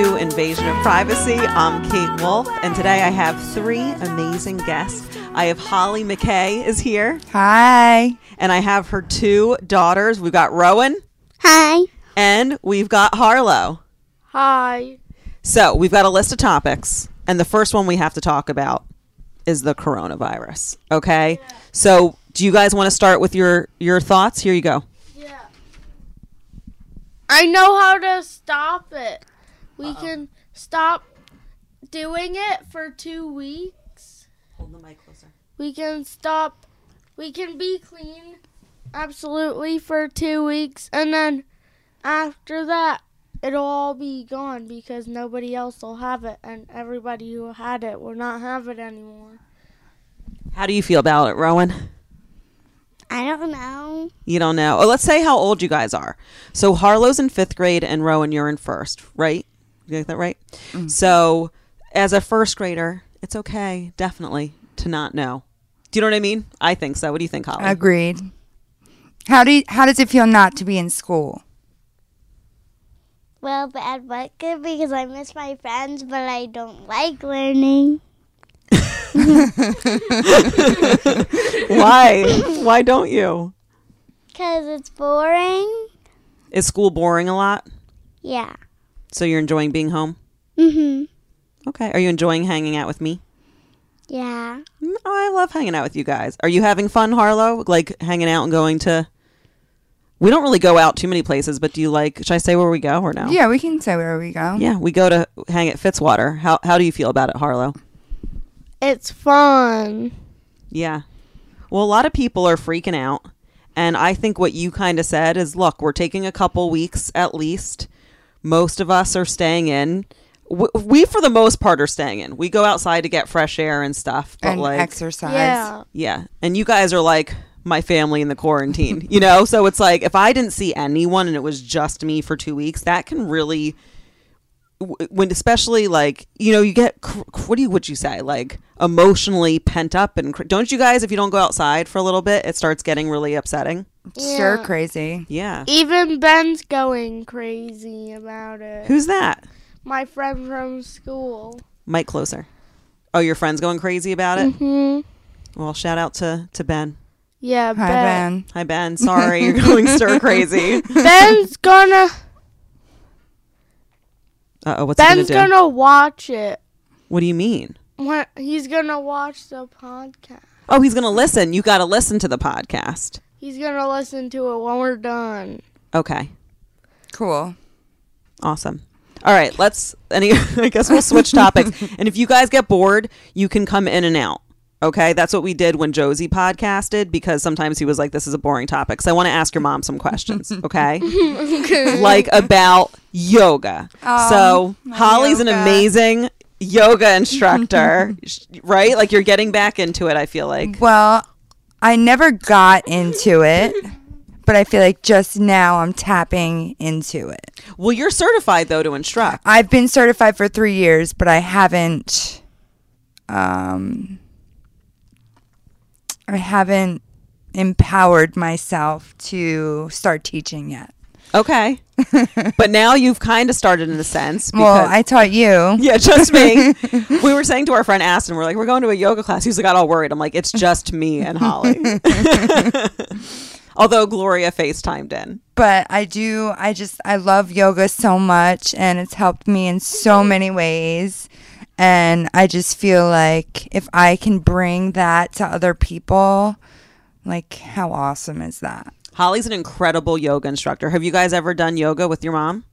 to Invasion of Privacy. I'm Kate Wolf, and today I have three amazing guests. I have Holly McKay is here, Hi. and I have her two daughters. We've got Rowan Hi. and we've got Harlow. Hi. So we've got a list of topics, and the first one we have to talk about is the coronavirus. Okay, so do you guys want to start with your your thoughts? Here you go. Yeah. I know how to stop it. We can stop doing it for two weeks. Hold the mic closer. We can stop. We can be clean absolutely for two weeks. And then after that, it'll all be gone because nobody else will have it. And everybody who had it will not have it anymore. How do you feel about it, Rowan? I don't know. You don't know. Oh, let's say how old you guys are. So Harlow's in fifth grade and Rowan, you're in first, right? You get that right? Mm-hmm. So as a first grader, it's okay, definitely, to not know. Do you know what I mean? I think so. What do you think, Holly? Agreed. How do you, how does it feel not to be in school? Well, bad but good because I miss my friends, but I don't like learning. Why? Why don't you? Because it's boring. Is school boring a lot? Yeah. So you're enjoying being home? Mm-hmm. Okay. Are you enjoying hanging out with me? Yeah. Oh, I love hanging out with you guys. Are you having fun, Harlow? Like hanging out and going to. We don't really go out too many places, but do you like? Should I say where we go or no? Yeah, we can say where we go. Yeah, we go to hang at Fitzwater. How how do you feel about it, Harlow? It's fun. Yeah. Well, a lot of people are freaking out, and I think what you kind of said is, look, we're taking a couple weeks at least. Most of us are staying in. W- We, for the most part, are staying in. We go outside to get fresh air and stuff, but And like, exercise. Yeah. Yeah. And you guys are like my family in the quarantine, you know? So it's like if I didn't see anyone and it was just me for two weeks, that can really, w- when especially like, you know, you get, cr- cr- what do you, would you say? Like emotionally pent up. And cr- don't you guys, if you don't go outside for a little bit, it starts getting really upsetting? Stir Yeah. crazy. Yeah. Even Ben's going crazy about it. Who's that? My friend from school. Mic closer. Oh, your friend's going crazy about it? Hmm. Well, shout out to, to Ben. Yeah, Hi, Ben. Ben. Hi, Ben. Sorry, you're going stir crazy. Ben's gonna Uh oh, what's he Ben's gonna do? gonna watch it. What do you mean? What he's gonna watch the podcast. Oh, he's going to listen. You got to listen to the podcast. He's gonna listen to it when we're done. Okay. Cool. Awesome. All right, let's any I guess we'll switch topics. and if you guys get bored, you can come in and out. Okay? That's what we did when Josie podcasted because sometimes he was like this is a boring topic. So I want to ask your mom some questions, Okay, okay? Like about yoga. so, Holly's an amazing yoga instructor, right? Like you're getting back into it, I feel like. Well, I never got into it, but I feel like just now I'm tapping into it. Well, you're certified though to instruct. I've been certified for three years, but I haven't. Um, I haven't empowered myself to start teaching yet. Okay. but now you've kind of started in a sense. Well, I taught you. Yeah, just me. we were saying to our friend Aston, we're like, we're going to a yoga class. He's like, got all worried. I'm like, it's just me and Holly. Although Gloria FaceTimed in. but I do I just I love yoga so much and it's helped me in so many ways and I just feel like if I can bring that to other people like how awesome is that? Holly's an incredible yoga instructor. Have you guys ever done yoga with your mom?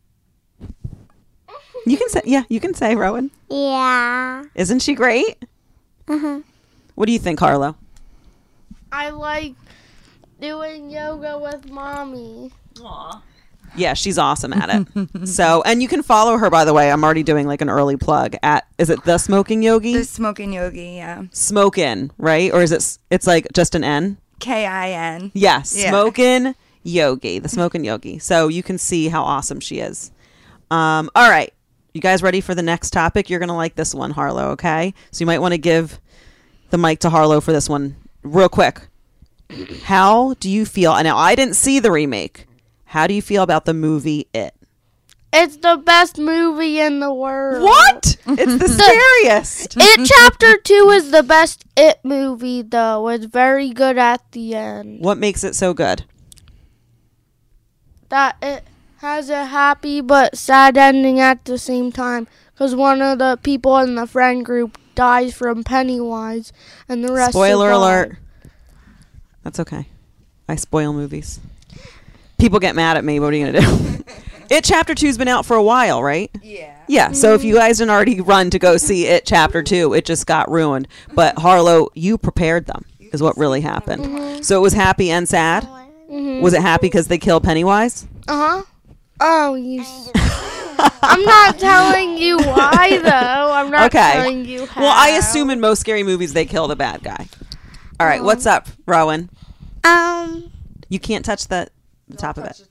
You can say, yeah, you can say, Rowan. Yeah. Isn't she great? Uh-huh. What do you think, Harlow? I like doing yoga with mommy. Yeah, she's awesome at it. so, and you can follow her, by the way. I'm already doing like an early plug at, is it The Smoking Yogi? The smoking yogi, yeah. Smoking, right? Or is it, it's like just an N? K I N. Yes, Yeah. smoking yogi, the smoking yogi. So you can see how awesome she is. Um, all right, you guys ready for the next topic? You're gonna like this one, Harlow. Okay, so you might want to give the mic to Harlow for this one, real quick. How do you feel? And now I didn't see the remake. How do you feel about the movie It? It's the best movie in the world. What? It's the scariest. It Chapter 2 is the best It movie, though. It's very good at the end. What makes it so good? That it has a happy but sad ending at the same time. Because one of the people in the friend group dies from Pennywise, and the rest of the stuff. Spoiler survive. alert. That's okay. I spoil movies. People get mad at me. What are you gonna do? it Chapter Two's been out for a while, right? Yeah. Yeah. So if you guys didn't already run to go see it Chapter Two, it just got ruined. But Harlow, you prepared them. Is what really happened. So it was happy and sad. Mhm. Was it happy because they kill Pennywise? Uh huh. Oh, you. s- I'm not telling you why, though. I'm not Okay. telling you how. Well, I assume in most scary movies they kill the bad guy. All right. What's up, Rowan? Um, You can't touch the, the top of it.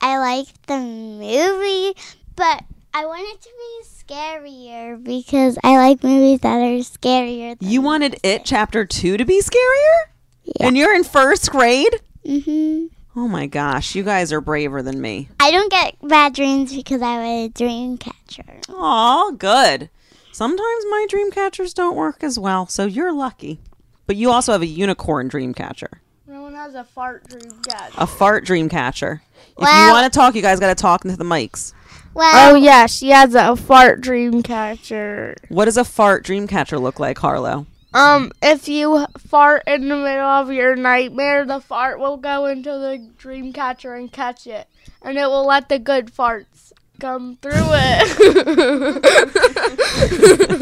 I like the movie, but I want it to be scarier because I like movies that are scarier. Than You wanted it chapter two to be scarier? And you're in first grade? hmm Oh my gosh, you guys are braver than me. I don't get bad dreams because I have a dream catcher. Aw, good. Sometimes my dream catchers don't work as well, so you're lucky. But you also have a unicorn dream catcher, No one has a fart dream yet. a fart dream catcher. If you want to talk, you guys got to talk into the mics. Well, Oh yeah, she has a fart dream catcher. What does a fart dream catcher look like, Harlow? Um, if you fart in the middle of your nightmare, the fart will go into the dream catcher and catch it, and it will let the good farts come through it.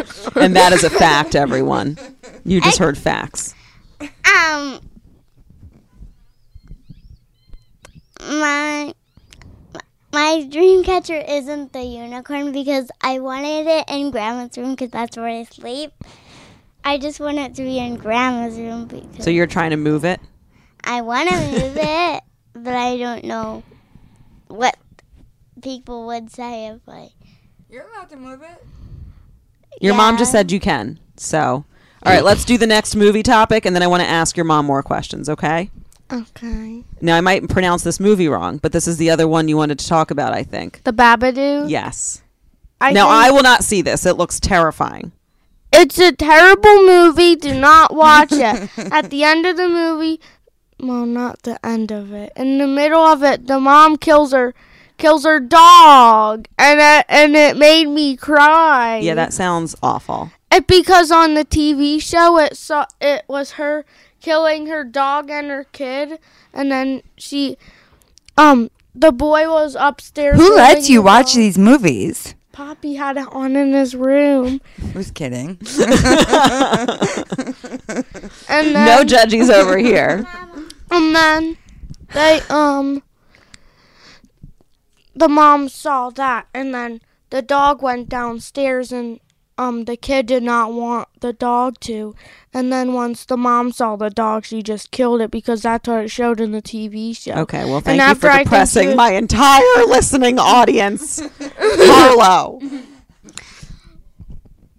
And that is a fact, everyone. You just heard facts. um, my my dream catcher isn't the unicorn because I wanted it in Grandma's room because that's where I sleep. I just want it to be in Grandma's room because So you're trying to move it? I want to move it, but I don't know what people would say if I. You're allowed to move it. Your mom just said you can. So, all right, let's do the next movie topic, and then I want to ask your mom more questions, okay? Okay. Now, I might pronounce this movie wrong, but this is the other one you wanted to talk about, I think. The Babadoo. Yes. I now, think I will not see this. It looks terrifying. It's a terrible movie. Do not watch it. At the end of the movie, well, not the end of it. In the middle of it, the mom kills her, kills her dog, and it, and it made me cry. Yeah, that sounds awful. It, because on the TV show, it saw it was her killing her dog and her kid, and then she, um, the boy was upstairs. Who lets you watch dog. these movies? Poppy had it on in his room, Who's kidding? and then No judgies over here. And then they um the mom saw that and then the dog went downstairs and um the kid did not want the dog to. And then once the mom saw the dog she just killed it because that's what it showed in the TV show. Okay, well, thank you after for depressing you- my entire listening audience. Harlow.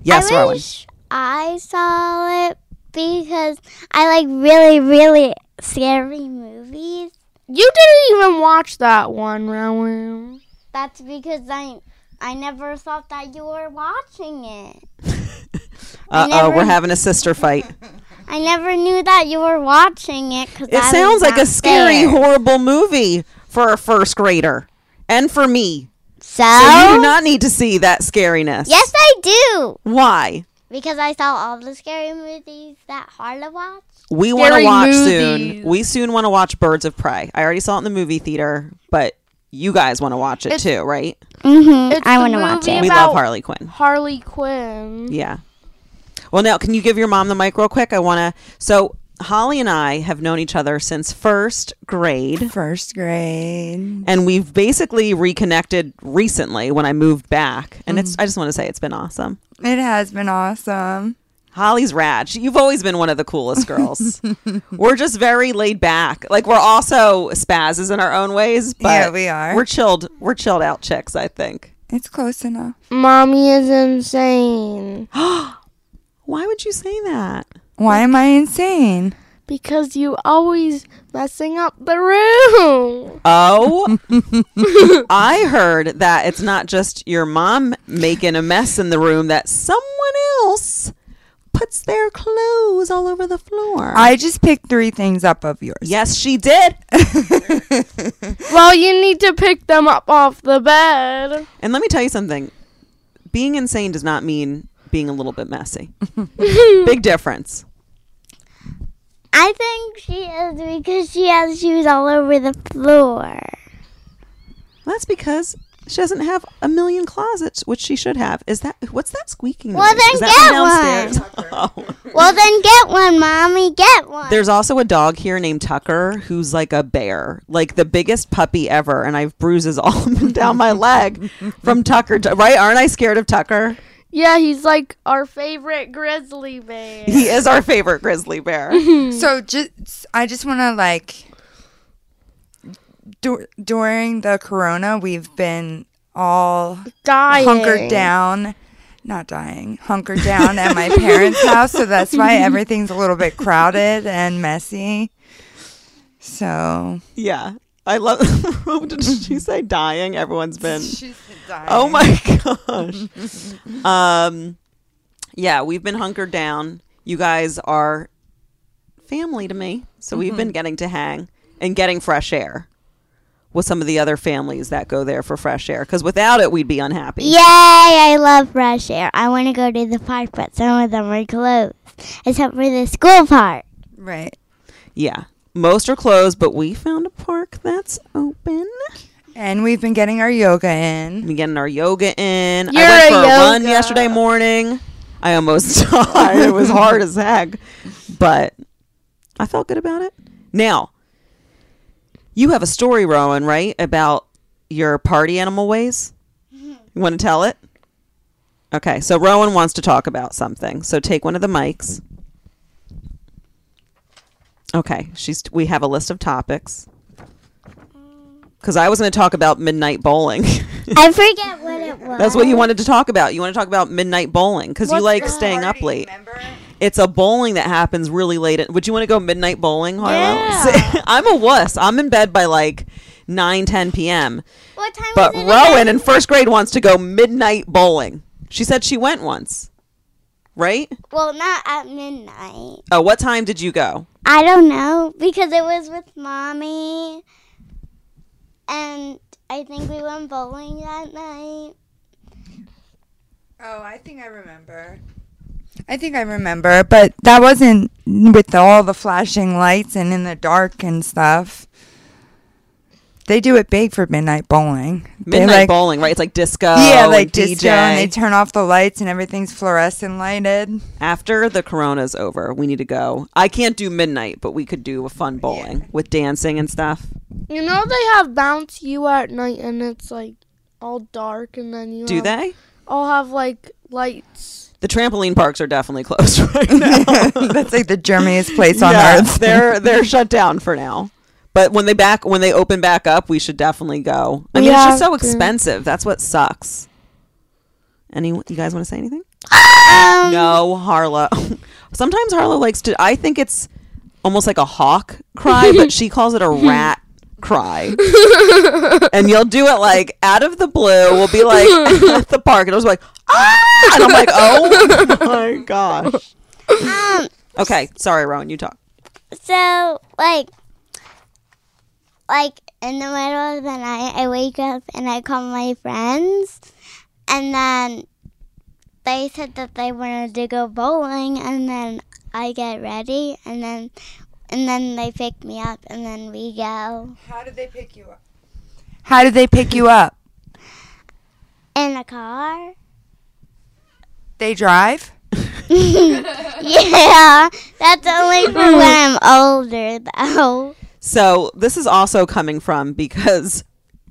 Yes, I Rowan. wish I saw it because I like really, really scary movies. You didn't even watch that one, Rowan. That's because I I never thought that you were watching it. Uh oh, we're having a sister fight. I never knew that you were watching it because It sounds like a scary, horrible movie for a first grader and for me. So, So you do not need to see that scariness. yes, I do Why? because I saw all the scary movies that Harlow watched. We want to watch movies. soon. We soon want to watch Birds of Prey. I already saw it in the movie theater, but you guys want to watch it It's- too, right? Mm-hmm. It's I want to watch it. We love Harley Quinn. Harley Quinn. Yeah. Well, now, can you give your mom the mic real quick? I want to. So, Holly and I have known each other since first grade, First grade. and we've basically reconnected recently when I moved back. And it's. I just want to say it's been awesome. It has been awesome. Holly's rad. She- You've always been one of the coolest girls. we're just very laid back. Like we're also spazzes in our own ways, but Yeah, we are. We're chilled. We're chilled out chicks. I think. It's close enough. Mommy is insane Why would you say that? Why am I insane? because you always messing up the room. Oh, I heard that it's not just your mom making a mess in the room, that someone else puts their clothes all over the floor. I just picked three things up of yours. yes, she did. Well, you need to pick them up off the bed. And let me tell you something being insane does not mean being a little bit messy. Big difference. I think she is because she has shoes all over the floor. That's because she doesn't have a million closets, which she should have. Is that what's that squeaking? Well, noise? then Is that get one. downstairs? Oh. Well, then get one, mommy. Get one. There's also a dog here named Tucker who's like a bear, like the biggest puppy ever, and I have bruises all up and down my leg from Tucker. Right? Aren't I scared of Tucker? Yeah, he's like our favorite grizzly bear. He is our favorite grizzly bear. So just I just want to like dur- during the corona we've been all Dying. hunkered down not dying hunkered down at my parents house so that's why everything's a little bit crowded and messy so yeah, I love. Did she say dying? Everyone's been. she's dying Oh my gosh. um, yeah, we've been hunkered down. You guys are family to me, so we've been getting to hang and getting fresh air with some of the other families that go there for fresh air. Because without it, we'd be unhappy. Yay! I love fresh air. I want to go to the park, but some of them are closed, except for the school park. right Yeah. Most are closed, but we found a park that's open. and we've been getting our yoga in We getting our yoga in. You're I went a for a run yoga. yesterday morning. I almost died. it was hard as heck, but I felt good about it. Now, you have a story, Rowan, right, about your party animal ways. Mm-hmm. You want to tell it? Okay, so Rowan wants to talk about something. So take one of the mics. Okay, she's. We have a list of topics. Because I was going to talk about midnight bowling. I forget what it was. That's what you wanted to talk about. You want to talk about midnight bowling because you like staying up late. It's a bowling that happens really late. At, would you want to go midnight bowling, Harlow? Yeah. I'm a wuss. I'm in bed by like 9, 10 p.m. What time But is it Rowan again? in first grade wants to go midnight bowling. She said she went once, right? Well, not at midnight. Oh, what time did you go? I don't know because it was with mommy, and I think we went bowling that night. Oh, I think I remember. I think I remember, but that wasn't with all the flashing lights and in the dark and stuff. They do it big for midnight bowling. Midnight like, bowling, right? It's like disco. Yeah, like and disco, DJ. and they turn off the lights and everything's fluorescent lighted. After the corona's over, we need to go. I can't do midnight, but we could do a fun bowling with dancing and stuff. You know they have bounce you at night and it's like all dark and then you Do have, they? all have like lights. The trampoline parks are definitely closed right now. That's like the germiest place on Yeah, earth. they're they're shut down for now. But when they back when they open back up, we should definitely go. I mean, it's just so expensive. That's what sucks. Any you guys want to say anything? Um, No, Harlow. Sometimes Harlow likes to. I think it's almost like a hawk cry, but she calls it a rat cry. and you'll do it like out of the blue. We'll be like at the park, and I was like, ah, and I'm like, oh my gosh. Um, Okay, sorry, Rowan, you talk. so like, like in the middle of the night, I wake up and I call my friends, and then they said that they wanted to go bowling, and then I get ready, and then and then they pick me up, and then we go How did they pick you up? How did they pick you up? in a car. They drive? Yeah, that's only for when I'm older, though. So this is also coming from because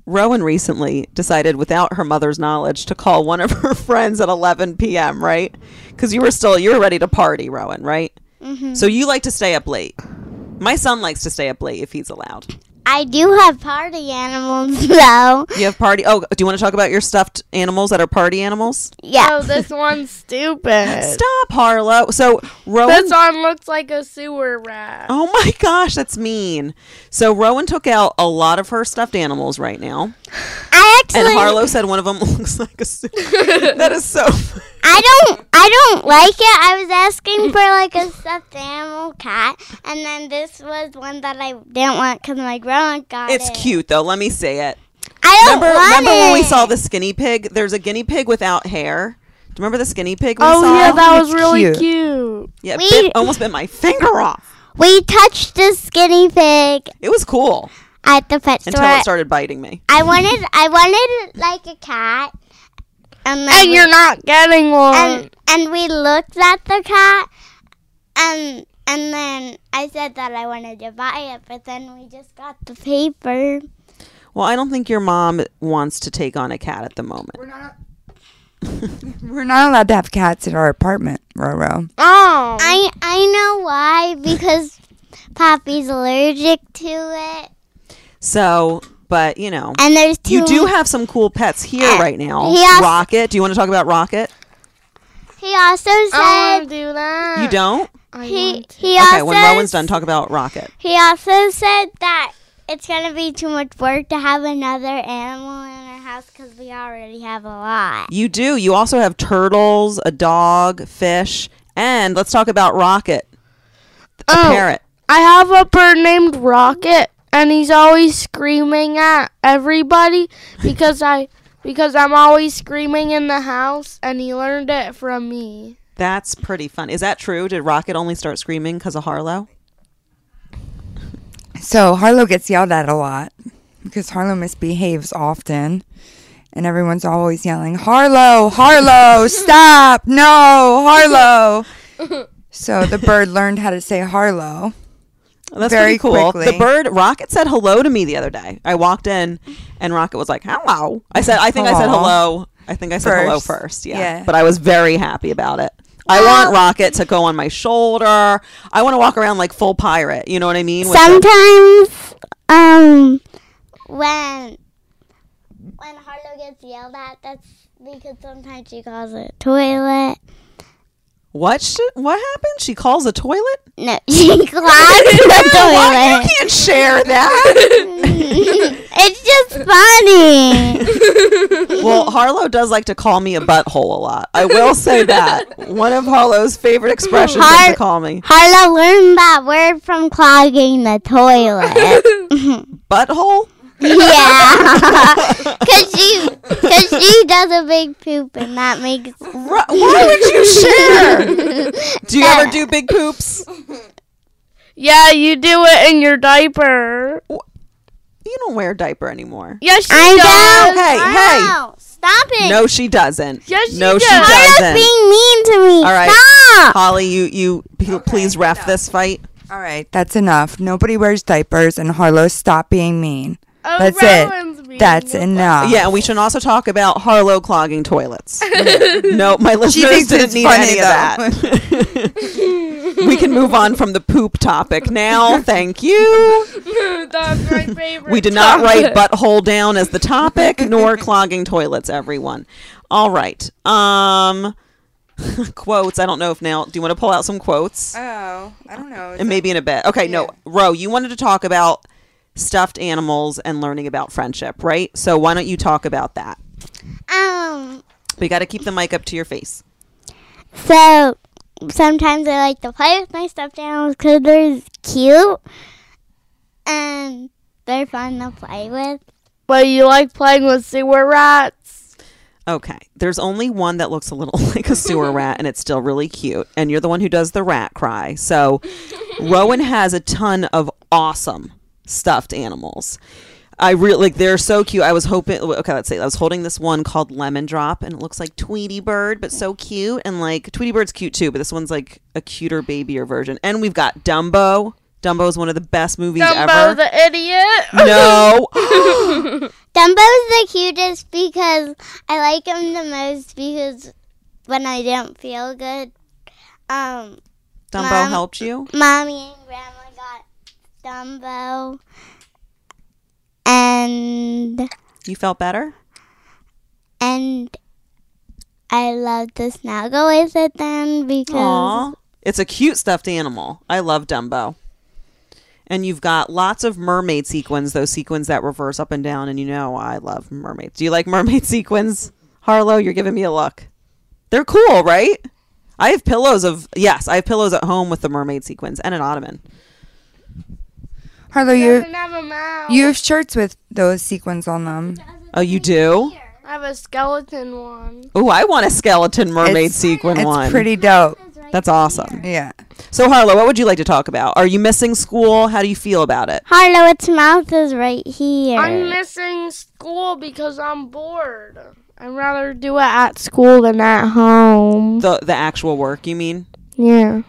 Rowan recently decided, without her mother's knowledge, to call one of her friends at 11 p.m. Right? Because you were still you were ready to party, Rowan. Right? hmm So you like to stay up late. My son likes to stay up late if he's allowed. I do have party animals, though. You have party. Oh, do you want to talk about your stuffed animals that are party animals? Yeah. Oh, this one's stupid. Stop, Harlow. So Rowan. This one looks like a sewer rat. Oh my gosh, that's mean. So Rowan took out a lot of her stuffed animals right now, I actually. and Harlow said one of them looks like a. su- that is so. I don't. I don't like it. I was asking for like a stuffed animal cat, and then this was one that I didn't want because my grown up got It's it. It's cute though. Let me say it. I don't Remember, want remember when we saw the skinny pig? There's a guinea pig without hair. Do you remember the skinny pig we Oh saw? yeah, that It's was really cute. cute. yeah, it We- bit, almost bit my finger off. We touched the skinny pig It was cool at the pet until store. it started biting me. I wanted. I wanted like a cat, and then And we- you're not getting one. and and we looked at the cat, and and then I said that I wanted to buy it, but then we just got the paper. Well, I don't think your mom wants to take on a cat at the moment. We're not. We're not allowed to have cats in our apartment, Roro. oh, I I know why because Poppy's allergic to it, So, but you know, and there's two. you do have some cool pets here Uh, right now. he has- Rocket. Do you want to talk about Rocket? He also said. I said want to do that. You don't? I he want to. he Okay, also when Rowan's done, talk about Rocket. he also said that it's gonna be too much work to have another animal in our house because we already have a lot. You do. You also have turtles, a dog, fish, and let's talk about Rocket, a Oh. parrot. I have a bird named Rocket, and he's always screaming at everybody because I because I'm always screaming in the house, and he learned it from me. That's pretty fun. Is that true? Did Rocket only start screaming because of Harlow? So Harlow gets yelled at a lot because Harlow misbehaves often. And everyone's always yelling, Harlow, Harlow, stop, no, Harlow. So the bird learned how to say Harlow. That's Very pretty cool. quickly. The bird Rocket said hello to me the other day. I walked in, and Rocket was like, "Hello." I said, "I think I said hello." I think I said hello First. first. Yeah. Yeah. But I was very happy about it. I want Rocket to go on my shoulder. I want to walk around like full pirate. You know what I mean? With the- Sometimes, um, when when Harlow gets yelled at, that's because sometimes she calls it toilet. What? Sh- what happened? She calls a toilet. No, she clogs the What? toilet. You can't share that. it's just funny. well, Harlow does like to call me a butthole a lot. I will say that. One of Harlow's favorite expressions is to call me Harlow learned that word from clogging the toilet. butthole. Yeah, because she because she does a big poop and that makes. Ru- Why would you share? Do you ever do big poops? Yeah, you do it in your diaper. You don't wear a diaper anymore. Yes, she I does. don't. Hey, hey. Stop it. No, she doesn't. Yes, she no, she does. Harlow's doesn't. being mean to me. All right. Stop. Holly, you you p- please ref this fight. All right, that's enough. Nobody wears diapers, and Harlow, stop being mean. Oh, That's Rowan's it. being That's enough. Yeah, and we should also talk about Harlow clogging toilets. no, my listeners thinks didn't need funny, any of that. we can move on from the poop topic now. Thank you. That's my favorite. We did not write topic. butthole down as the topic, nor clogging toilets, everyone. All right. Um quotes. I don't know if now. Do you want to pull out some quotes? Oh, I don't know. and maybe in a bit. Okay, no, Yeah. Ro, you wanted to talk about stuffed animals and learning about friendship, right? So why don't you talk about that? Um, But you got to keep the mic up to your face. so sometimes I like to play with my stuffed animals because they're cute and they're fun to play with. But you like playing with sewer rats? Okay, there's only one that looks a little like a sewer rat, and it's still really cute. And you're the one who does the rat cry. So Rowan has a ton of awesome stuffed animals. I really like they're so cute. I was hoping okay, let's say I was holding this one called Lemon Drop and it looks like Tweety Bird, but so cute. And like Tweety Bird's cute too, but this one's like a cuter babier version. And we've got Dumbo. Dumbo is one of the best movies Dumbo ever. the idiot. no. Dumbo's the cutest because I like him the most because when I don't feel good, um, Dumbo Mom. helped you? mommy and grandma got Dumbo, and You felt better? and I love to snuggle with it then because Aw. It's a cute stuffed animal. I love Dumbo. And you've got lots of mermaid sequins, those sequins that reverse up and down. And you know I love mermaids. Do you like mermaid sequins? Harlow, you're giving me a look. They're cool, right? I have pillows of, yes, I have pillows at home with the mermaid sequins and an ottoman. Harlow, you have a mouth. you have shirts with those sequins on them. Oh, you do? I have a skeleton one. Oh, I want a skeleton mermaid It's- sequin It's one. pretty dope. That's awesome. Yeah. So, Harlow, what would you like to talk about? Are you missing school? How do you feel about it? Harlow, its mouth is right here. I'm missing school because I'm bored. I'd rather do it at school than at home. The the actual work, you mean? Yeah.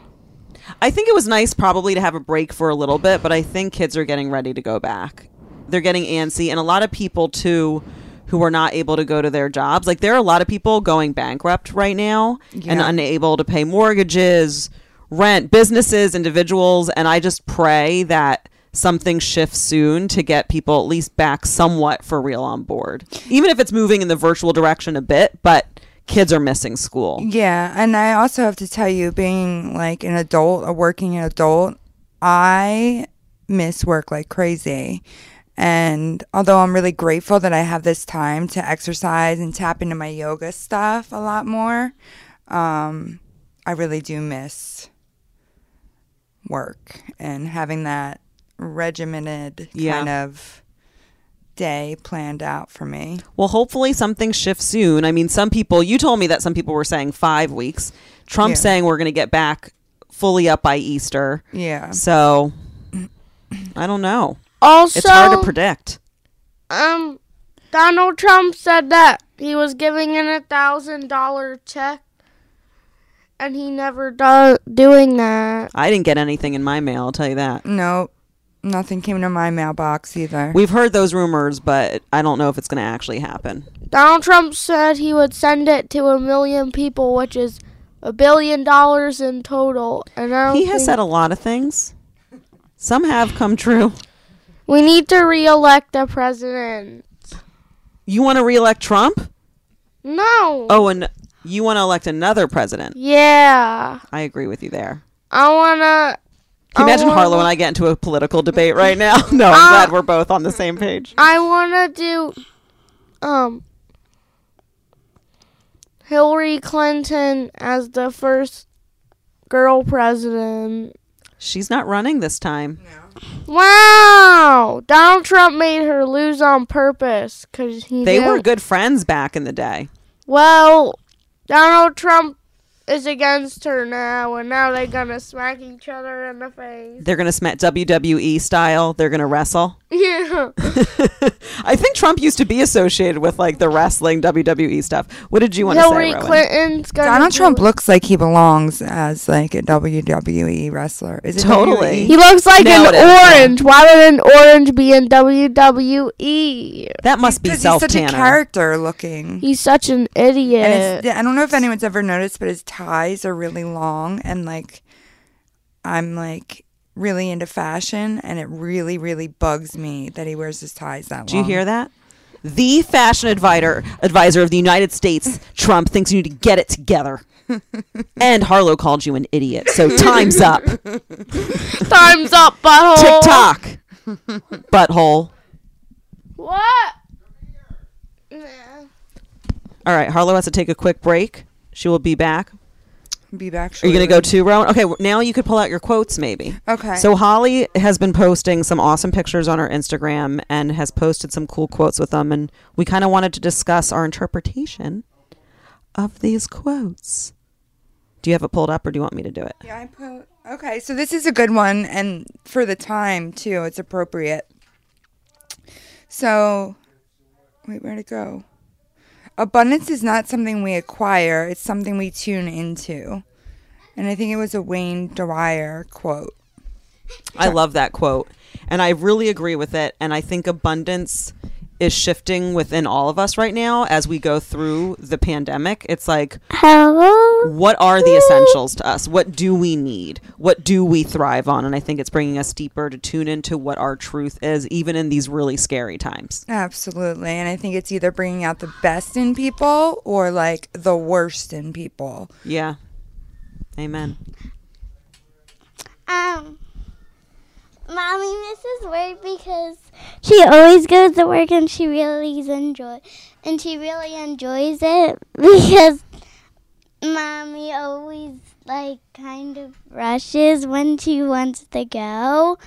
I think it was nice probably to have a break for a little bit, but I think kids are getting ready to go back. They're getting antsy, and a lot of people too who are not able to go to their jobs. Like there are a lot of people going bankrupt right now and unable to pay mortgages, rent, businesses, individuals, and I just pray that something shifts soon to get people at least back somewhat for real on board. Even if it's moving in the virtual direction a bit, but kids are missing school. Yeah, and I also have to tell you, being like an adult, a working adult, I miss work like crazy. And although I'm really grateful that I have this time to exercise and tap into my yoga stuff a lot more, um, I really do miss work and having that regimented Yeah. kind of day planned out for me. Well, hopefully something shifts soon. I mean, some people, you told me that some people were saying five weeks. Trump Yeah. saying we're going to get back fully up by Easter. Yeah. So, I don't know. Also, It's hard to predict. um, Donald Trump said that he was giving in a thousand dollar check, and he never does doing that. I didn't get anything in my mail, I'll tell you that. No, nothing came to my mailbox either. We've heard those rumors, but I don't know if it's going to actually happen. Donald Trump said he would send it to a million people, which is a billion dollars in total. And I He has said a lot of things. Some have come true. we need to reelect the president. You want to reelect Trump? No. Oh, and you want to elect another president. Yeah. I agree with you there. I wanna. Can you imagine Harlow and I get into a political debate right now? No, I'm Uh, glad we're both on the same page. I wanna do, um, Hillary Clinton as the first girl president. She's not running this time. No. Wow! Donald Trump made her lose on purpose because he. They were didn't- good friends back in the day. Well, Donald Trump is against her now, and now they're gonna smack each other in the face. They're going to smack WWE style. They're going to wrestle. Yeah. I think Trump used to be associated with like the wrestling WWE stuff. What did you want to say, Hillary Clinton's gonna. Donald do Trump it. looks like he belongs as like a WWE wrestler. Is it Totally. He looks like Now an it is, yeah. orange. Why would an orange be in WWE? That must be Because he's self such a character looking. He's such an idiot. And I don't know if anyone's ever noticed, but his ties are really long, and like, I'm like really into fashion, and it really, really bugs me that he wears his ties that long. Do you hear that? the fashion advisor advisor of the United States, Trump thinks you need to get it together. and Harlow called you an idiot. So time's up. Time's up, butthole. TikTok. Butthole. What? Nah. All right, Harlow has to take a quick break. She will be back. Be back. Are you going to go to Rowan? Okay, now you could pull out your quotes maybe. Okay. So Holly has been posting some awesome pictures on her Instagram and has posted some cool quotes with them and we kind of wanted to discuss our interpretation of these quotes. Do you have it pulled up or do you want me to do it? Yeah, I put. Okay, so this is a good one, and for the time too, it's appropriate. So, wait, where'd it go? Abundance is not something we acquire; it's something we tune into. And I think it was a Wayne Dyer quote. I love that quote. And I really agree with it. And I think abundance is shifting within all of us right now as we go through the pandemic. It's like, Hello. what are the essentials to us? What do we need? What do we thrive on? And I think it's bringing us deeper to tune into what our truth is, even in these really scary times. Absolutely, and I think it's either bringing out the best in people or like the worst in people. Yeah. Amen. Um, mommy misses work because she always goes to work and she really enjoy, and she really enjoys it because mommy always like kind of rushes when she wants to go.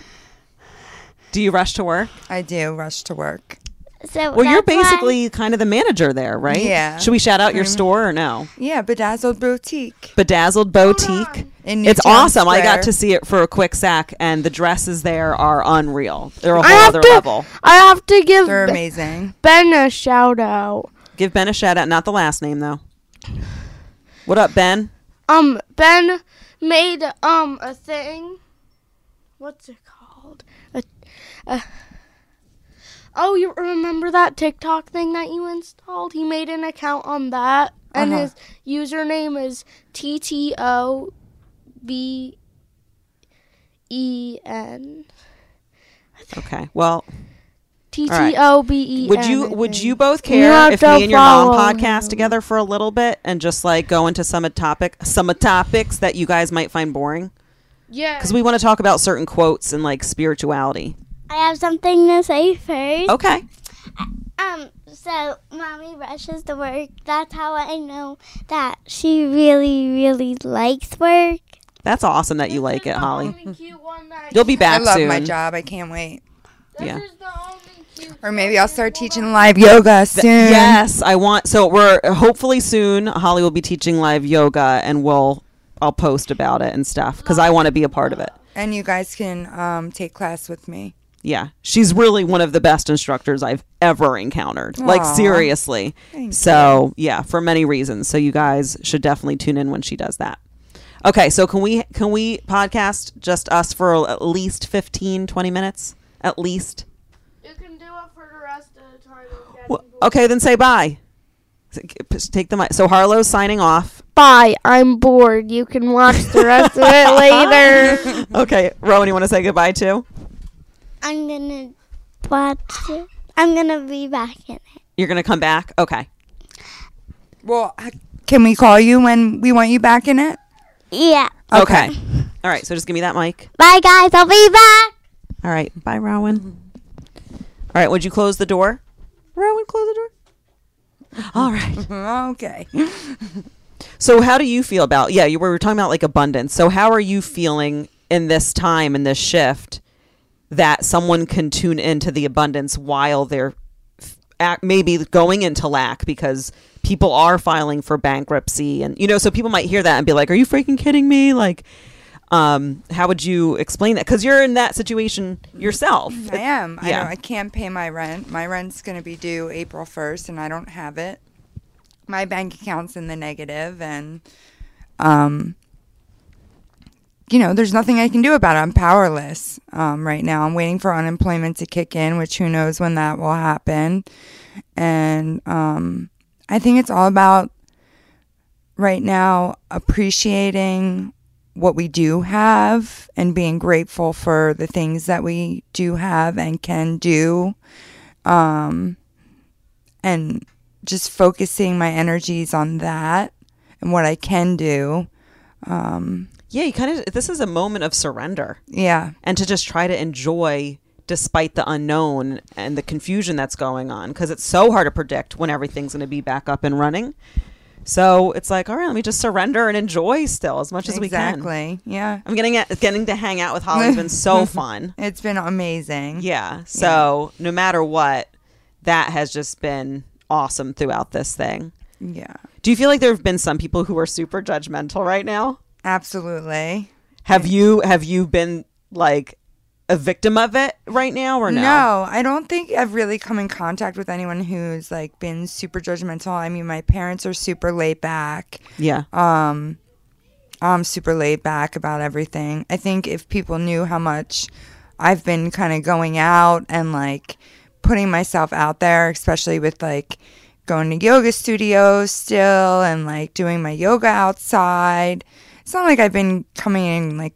Do you rush to work? I do rush to work. So Well, you're that's why- basically kind of the manager there, right? Yeah. Should we shout out your Pretty much. store or no? Yeah, bedazzled boutique Bedazzled Boutique. in It's Newtown awesome. I got to see it for a quick sec, and the dresses there are unreal. They're a I whole other to. level. I have to give They're amazing. Ben a shout out. Give Ben a shout out. Not the last name though. What up, Ben? Um, Ben made um a thing. What's it called? A, a, oh, you remember that TikTok thing that you installed? He made an account on that, and Uh-huh. his username is T T O B E N. Okay. Well, T. T O B E N. would you would you both care have if me and your mom podcast together for a little bit and just like go into some topic some topics that you guys might find boring? Yeah. Because we want to talk about certain quotes and like spirituality. I have something to say first. Okay. Um, so mommy rushes to work. That's how I know that she really, really likes work. That's awesome that you This like it, Holly. only cute one that You'll be you- back I love soon. my job. I can't wait. This Yeah. is the only Or maybe. I'll start teaching live yoga soon. Yes, I want. So we're hopefully soon. Holly will be teaching live yoga, and we'll I'll post about it and stuff because I want to be a part of it. And you guys can um, take class with me. Yeah, she's really one of the best instructors I've ever encountered. Like seriously. Thank so yeah, for many reasons. So you guys should definitely tune in when she does that. Okay, so can we can we podcast just us for at least 15, 20 minutes? At least. You can do it for the rest of the time. Well, okay, then say bye. Take the mic. So Harlow's signing off. Bye. I'm bored. You can watch the rest of it later. Okay, Rowan, you want to say goodbye too? I'm gonna watch it. I'm gonna be back in it. You're gonna come back. Okay. Well, can we call you when we want you back in it? Yeah. Okay. All right. So just give me that mic. Bye, guys. I'll be back. All right. Bye, Rowan. All right. Would you close the door? Rowan, close the door. All right. okay. So how do you feel about? Yeah, you were talking about like abundance. So how are you feeling in this time in this shift that someone can tune into the abundance while they're maybe going into lack because people are filing for bankruptcy and you know so people might hear that and be like are you freaking kidding me like um how would you explain that because you're in that situation yourself I am. I, Yeah. don't, I can't pay my rent. My rent's going to be due April 1st, and I don't have it. My bank account's in the negative, and, um, you know, there's nothing I can do about it. I'm powerless um, right now. I'm waiting for unemployment to kick in, which who knows when that will happen. And um, I think it's all about right now appreciating what we do have and being grateful for the things that we do have and can do. Um, and just focusing my energies on that and what I can do. Um, Yeah, you kind of this is a moment of surrender yeah, and to just try to enjoy despite the unknown and the confusion that's going on because it's so hard to predict when everything's going to be back up and running. So it's like, all right, let me just surrender and enjoy still as much as we can. exactly. Yeah, I'm getting at, getting to hang out with Holly has been so fun. it's been amazing. Yeah. So no matter what, that has just been awesome throughout this thing. Yeah, Do you feel like there have been some people who are super judgmental right now? Absolutely. Have you have you been like a victim of it right now or no? No, I don't think I've really come in contact with anyone who's like been super judgmental. I mean, my parents are super laid back. Yeah. Um, I'm super laid back about everything. I think if people knew how much I've been kind of going out and like putting myself out there, especially with like going to yoga studios still and like doing my yoga outside. It's not like I've been coming in like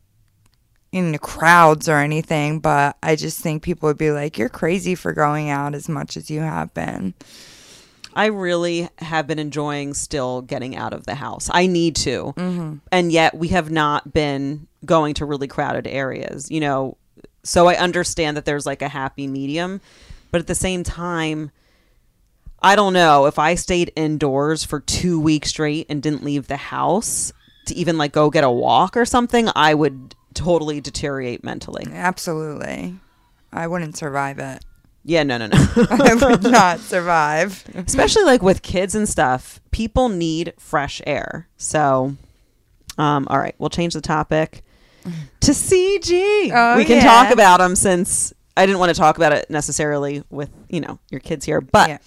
in the crowds or anything, but I just think people would be like, "You're crazy for going out as much as you have been." I really have been enjoying still getting out of the house. I need to. Mm-hmm. And yet we have not been going to really crowded areas, you know. So I understand that there's like a happy medium, but at the same time I don't know if I stayed indoors for 2 weeks straight and didn't leave the house to even like go get a walk or something, I would totally deteriorate mentally. Absolutely, I wouldn't survive it. Yeah, no, no, no. I would not survive. especially like with kids and stuff people need fresh air so um all right we'll change the topic to cg Oh, we can yeah. talk about them since i didn't want to talk about it necessarily with you know your kids here but Yeah.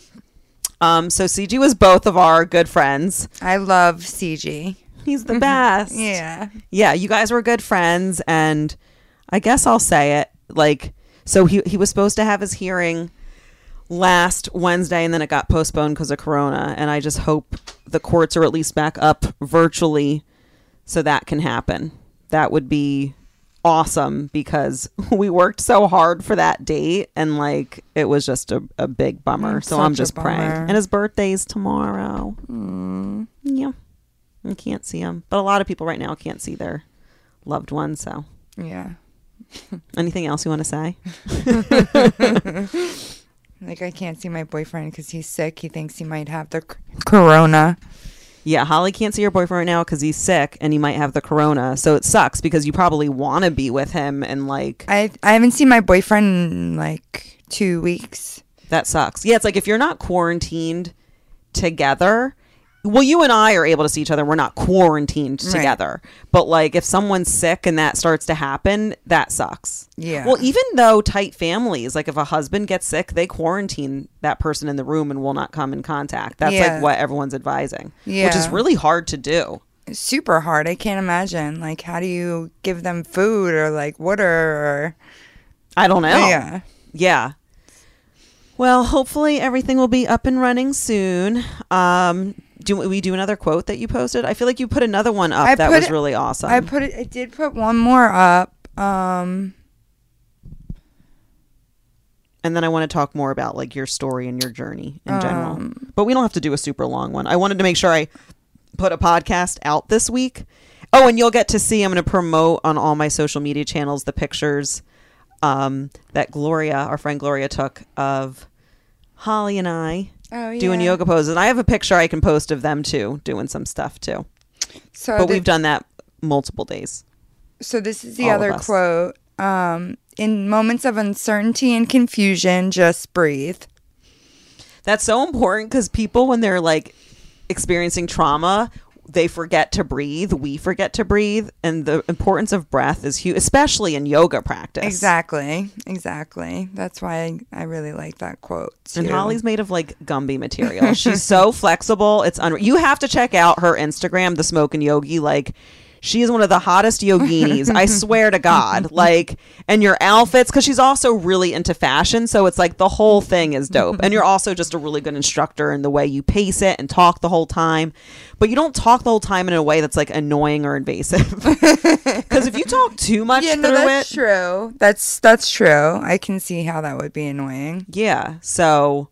um so cg was both of our good friends I love CG. He's the best Yeah. yeah, you guys were good friends, and I guess I'll say it. Like, so he he was supposed to have his hearing last Wednesday, and then it got postponed because of Corona. And I just hope the courts are at least back up virtually, so that can happen. That would be awesome because we worked so hard for that date, and like it was just a, a big bummer. It's so I'm just praying. And his birthday's tomorrow. Yeah. I can't see them. But a lot of people right now can't see their loved ones. So, Yeah. anything else you want to say? Like I can't see my boyfriend because he's sick. He thinks he might have the corona. Yeah, Holly can't see her boyfriend right now because he's sick and he might have the corona. So it sucks because you probably want to be with him and like I I haven't seen my boyfriend in like two weeks. that sucks. Yeah, it's like if you're not quarantined together. Well, you and I are able to see each other. We're not quarantined Right. together. But like if someone's sick and that starts to happen, that sucks. Yeah. Well, even though tight families, like if a husband gets sick, they quarantine that person in the room and will not come in contact. That's Yeah. like what everyone's advising, Yeah. which is really hard to do. It's super hard. I can't imagine. Like, how do you give them food or like water or I don't know. yeah. Yeah. Well, hopefully everything will be up and running soon. Um, do we do another quote that you posted? I feel like you put another one up I that was it- really awesome. I put it. I did put one more up. Um. and then I want to talk more about like your story and your journey in general. Um, But we don't have to do a super long one. I wanted to make sure I put a podcast out this week. Oh, and you'll get to see. I'm going to promote on all my social media channels the pictures um, that Gloria, our friend Gloria, took of Holly and I Oh doing yoga poses. And I have a picture I can post of them too, doing some stuff too. So But the- we've done that multiple days. So this is the All other quote. Um, in moments of uncertainty and confusion, just breathe. That's so important because people, when they're like experiencing trauma, they forget to breathe. We forget to breathe. And the importance of breath is huge, especially in yoga practice. Exactly. Exactly. That's why I, I really like that quote. And. Holly's made of like Gumby material. She's so flexible. It's unreal. You have to check out her Instagram, the Smokin' Yogi. Like, she is one of the hottest yoginis. I swear to God. Like, and your outfits, because she's also really into fashion. So it's like the whole thing is dope. And you're also just a really good instructor in the way you pace it and talk the whole time. But you don't talk the whole time in a way that's like annoying or invasive. Because if you talk too much yeah, through no, that's it, true. That's that's true. I can see how that would be annoying. Yeah. So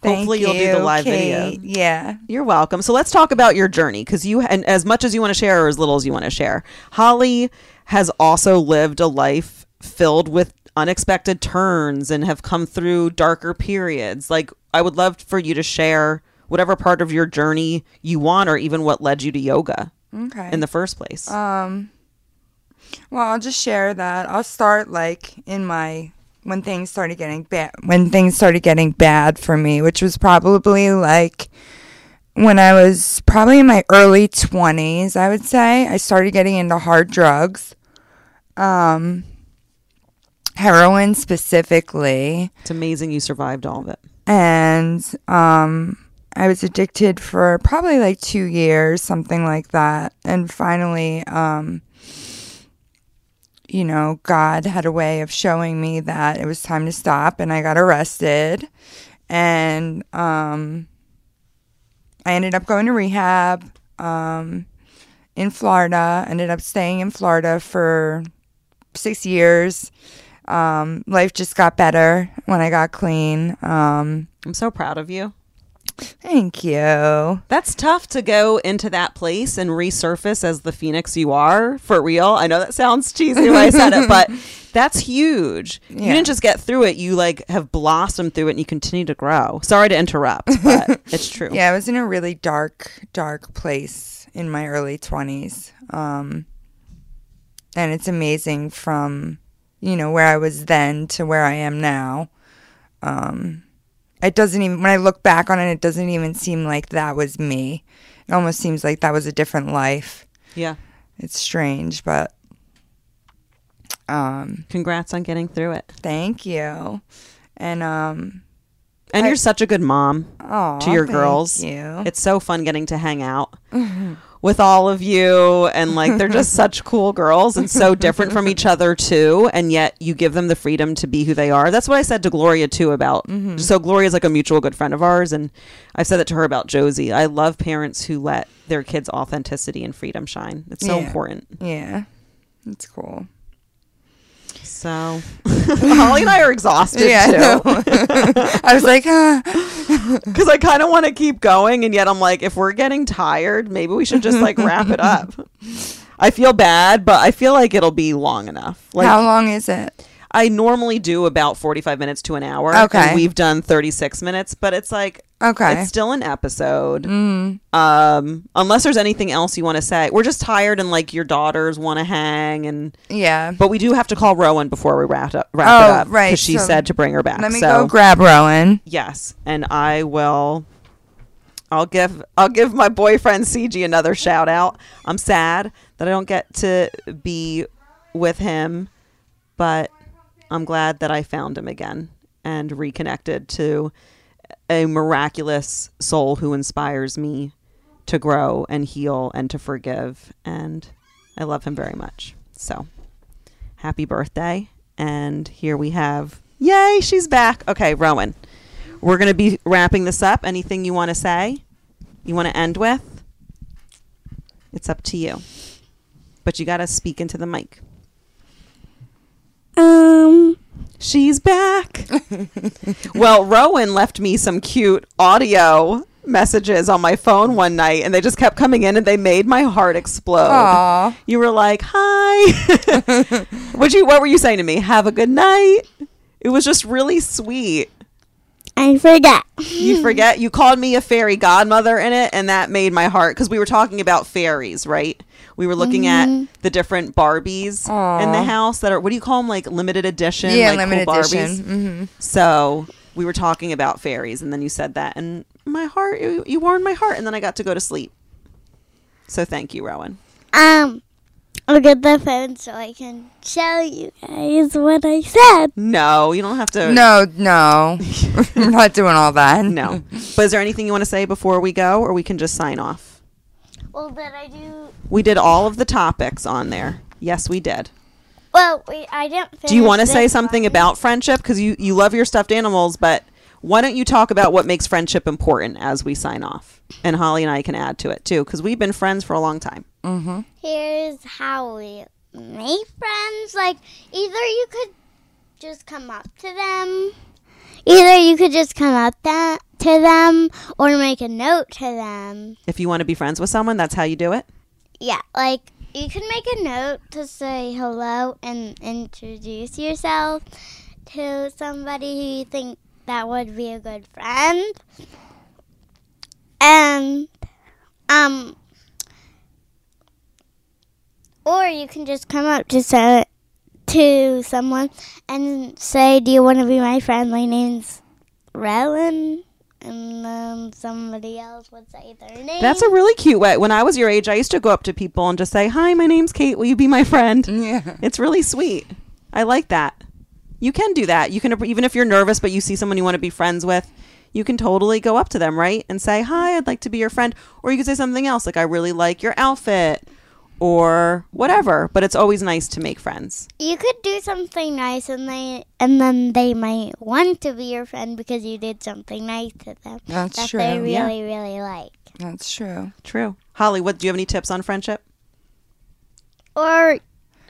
Thank Hopefully you'll do the live Kate. video. Yeah. You're welcome. So let's talk about your journey because you, and as much as you want to share or as little as you want to share, Holly has also lived a life filled with unexpected turns and have come through darker periods. Like, I would love for you to share whatever part of your journey you want or even what led you to yoga Okay. in the first place. Um, well, I'll just share that. I'll start like in my when things started getting bad. When things started getting bad for me, which was probably like when I was probably in my early twenties. I would say I started getting into hard drugs, um, heroin specifically it's amazing you survived all of it. and um I was addicted for probably like 2 years something like that and finally um you know God had a way of showing me that it was time to stop and I got arrested and um I ended up going to rehab um in Florida ended up staying in Florida for 6 years um, life just got better when I got clean. Um, I'm so proud of you. Thank you. That's tough to go into that place and resurface as the phoenix you are for real. I know that sounds cheesy when I said it, but that's huge. You didn't just get through it, you like have blossomed through it and you continue to grow. Sorry to interrupt, but it's true. Yeah, I was in a really dark, dark place in my early 20s. Um, and it's amazing from, you know, where I was then to where I am now. Um, it doesn't even, when I look back on it, it doesn't even seem like that was me. It almost seems like that was a different life. Yeah. It's strange, but um, Congrats on getting through it. thank you. And, um, And I- you're such a good mom to your girls. You. It's so fun getting to hang out with all of you and like they're just such cool girls and so different from each other too and yet you give them the freedom to be who they are. That's what I said to Gloria too about mm-hmm. so Gloria's like a mutual good friend of ours and I've said that to her about Josie. I love parents who let their kids authenticity and freedom shine. It's so Yeah. important. yeah. It's cool. So Holly and I are exhausted Yeah, too. know. I was like, ah. because I kind of want to keep going, and yet I'm like, if we're getting tired, maybe we should just like wrap it up. I feel bad, but I feel like it'll be long enough. Like how long is it? I normally do about 45 minutes to an hour. Okay. and we've done 36 minutes, but it's like Okay. it's still an episode. Mm. Um, unless there's anything else you want to say, we're just tired, and like your daughters want to hang, and Yeah. but we do have to call Rowan before we wrap up. Wrap Oh, it up, right, Because she so said to bring her back. Let me so go grab Rowan. Yes, and I will. I'll give I'll give my boyfriend CG another shout out. I'm sad that I don't get to be with him, but I'm glad that I found him again and reconnected to a miraculous soul who inspires me to grow and heal and to forgive and I love him very much. So, happy birthday. And here we have Yay, she's back. Okay, Rowan. We're going to be wrapping this up. Anything you want to say? You want to end with? It's up to you. But you got to speak into the mic. Um, She's back. well, Rowan left me some cute audio messages on my phone one night and they just kept coming in and they made my heart explode. Aw. You were like, "Hi." what you what were you saying to me? Have a good night. It was just really sweet. I forget. You forget you called me a fairy godmother in it, and that made my heart because we were talking about fairies, right? We were looking at the different Barbies in the house that are what do you call them? Like limited edition, Yeah, like limited cool edition. Barbies. hmm So we were talking about fairies, and then you said that, and my heart, you, you warmed my heart, and then I got to go to sleep. So thank you, Rowan. Um, I'll get the phone so I can show you guys what I said. No, you don't have to. No, no. We're not doing all that. no. But is there anything you want to say before we go, or we can just sign off? Well, did I do? We did all of the topics on there. Yes, we did. Well, wait, I didn't. Do you want to say something one. about friendship? Because you, you love your stuffed animals, but why don't you talk about what makes friendship important as we sign off? And Holly and I can add to it too, because we've been friends for a long time. Mm-hmm. Here's how we make friends. Like, either you could just come up to them, either you could just come up that to them or make a note to them. If you want to be friends with someone, that's how you do it. Yeah, like you can make a note to say hello and introduce yourself to somebody who you think that would be a good friend. And um or you can just come up to say to someone and say, "Do you want to be my friend? My name's Rowan." And then somebody else would say their name. That's a really cute way. When I was your age, I used to go up to people and just say, "Hi, my name's Kate. Will you be my friend?" Yeah. It's really sweet. I like that. You can do that. You can even if you're nervous but you see someone you want to be friends with, you can totally go up to them, right? And say, "Hi, I'd like to be your friend." Or you can say something else like, "I really like your outfit." Or whatever, but it's always nice to make friends. you could do something nice and they and then they might want to be your friend because you did something nice to them That's that true. they yeah. really really like That's true. True. Holly, what do you have any tips on friendship? or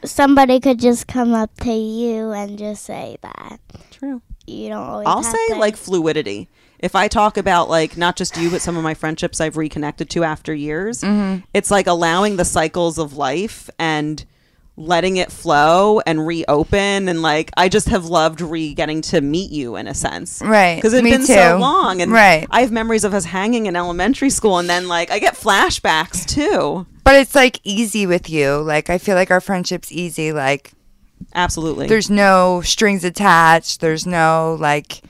somebody could just come up to you and just say that True. you don't always I'll have say to- like fluidity. If I talk about like not just you but some of my friendships I've reconnected to after years, mm-hmm. it's like allowing the cycles of life and letting it flow and reopen and like I just have loved re getting to meet you in a sense. Right. Because it's been so long and Right. I have memories of us hanging in elementary school and then like I get flashbacks too. But it's like easy with you. Like I feel like our friendship's easy. Like Absolutely. there's no strings attached. There's no like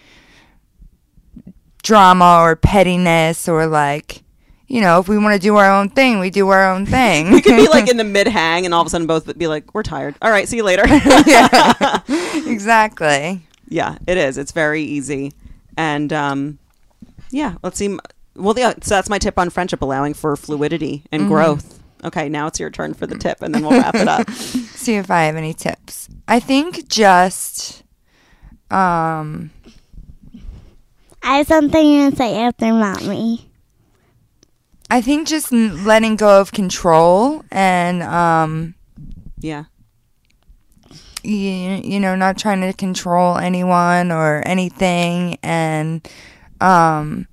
drama or pettiness or like you know, if we want to do our own thing, we do our own thing. we could be like in the mid hang and all of a sudden both be like, We're tired. All right, see you later. yeah. exactly. Yeah, it is. It's very easy. And um, yeah, let's see. Well, yeah, so that's my tip on friendship, allowing for fluidity and Mm-hmm. growth. Okay, now it's your turn for the tip, and then we'll wrap it up. See if I have any tips. I think just um I have something to say after mommy I think just letting go of control and um Yeah. you, you know not trying to control anyone or anything and um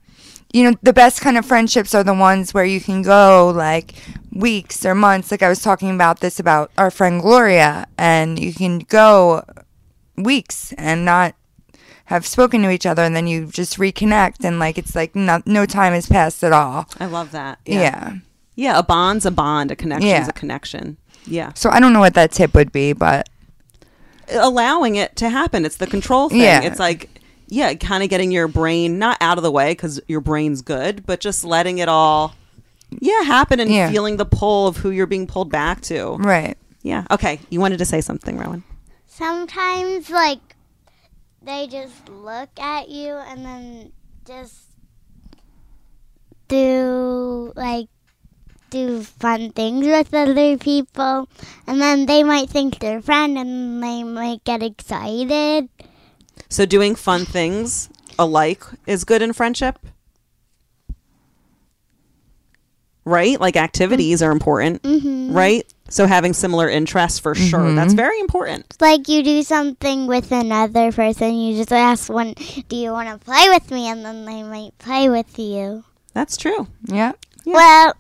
you know the best kind of friendships are the ones where you can go like weeks or months like i was talking about this about our friend gloria and you can go weeks and not have spoken to each other and then you just reconnect and like it's like no, no time has passed at all I love that. yeah. Yeah, a bond's a bond, a connection's Yeah. a connection. Yeah. so i don't know what that tip would be but Allowing it to happen. It's the control thing. Yeah. It's like, yeah, kind of getting your brain not out of the way because your brain's good, but just letting it all, yeah, happen and Yeah. feeling the pull of who you're being pulled back to. right Yeah. Okay. You wanted to say something, Rowan. sometimes like they just look at you and then just do like do fun things with other people and then they might think they're friend and they might get excited So doing fun things alike is good in friendship. Right? Like activities are important, mm-hmm. right? So having similar interests for sure. That's very important. like you do something with another person you just ask one do you want to play with me and then they might play with you That's true. yeah Yeah. well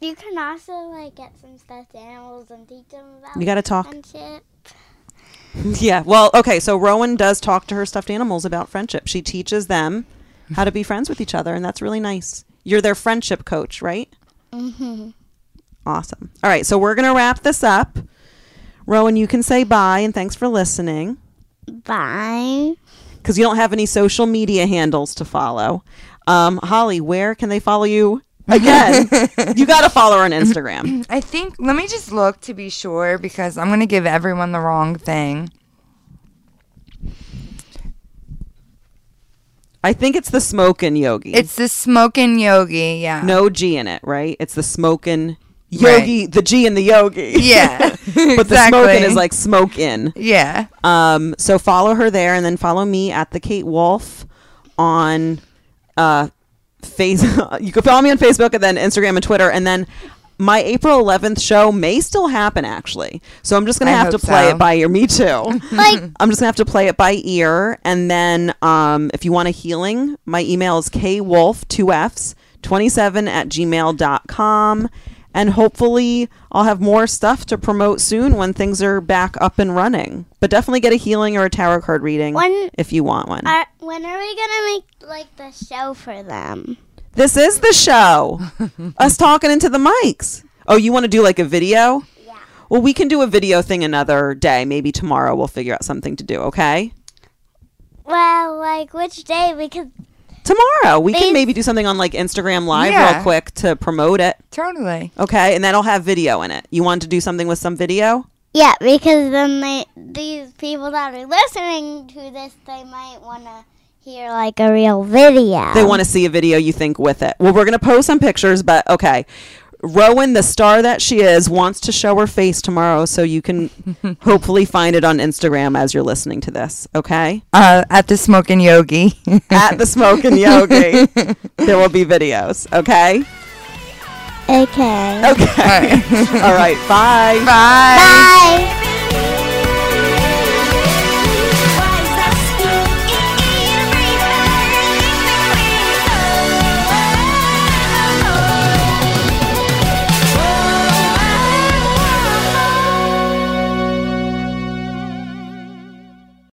you can also like get some stuffed animals and teach them about You got to talk. friendship Yeah. Well, okay. So Rowan does talk to her stuffed animals about friendship. She teaches them how to be friends with each other, and that's really nice. You're their friendship coach, right? mm-hmm. Awesome. All right. So we're going to wrap this up. Rowan, you can say bye and thanks for listening. bye because you don't have any social media handles to follow. Um, Holly, where can they follow you? Again, you got to follow her on Instagram. I think let me just look to be sure because I'm gonna give everyone the wrong thing. I think it's the smokin' yogi. It's the smoking yogi, yeah. no G in it, right? It's the smokin' Right. yogi, the G in the yogi. Yeah. but the exactly. smokin' is like smoke in. Yeah. Um, so follow her there, and then follow me at the Kate Wolf on uh, face. you can follow me on Facebook, and then Instagram and Twitter, and then my April 11th show may still happen actually. So I'm just going to have to play so. it by ear. Me too. Like I'm just going to have to play it by ear. And then um, if you want a healing, my email is kwolf, two Fs, 27 at gmail.com. And hopefully I'll have more stuff to promote soon when things are back up and running. But definitely get a healing or a tarot card reading When- if you want one. are, when are we gonna make like the show for them? This is the show. Us talking into the mics. Oh, you want to do like a video? Yeah. Well, we can do a video thing another day. Maybe tomorrow we'll figure out something to do, okay? Well, like which day? Because Tomorrow. We can Please. maybe do something on like Instagram Live Yeah. real quick to promote it, Totally. okay? And that'll have video in it. You want to do something with some video? yeah, because then they these people that are listening to this, they might want to hear like a real video. They want to see a video you think with it. Well, we're going to post some pictures, but okay. Rowan, the star that she is, wants to show her face tomorrow, so you can hopefully find it on Instagram as you're listening to this, okay? Uh, at the Smoking Yogi. at the Smoking Yogi. there will be videos. Okay. Okay. Okay. All right. Bye. Bye. Bye.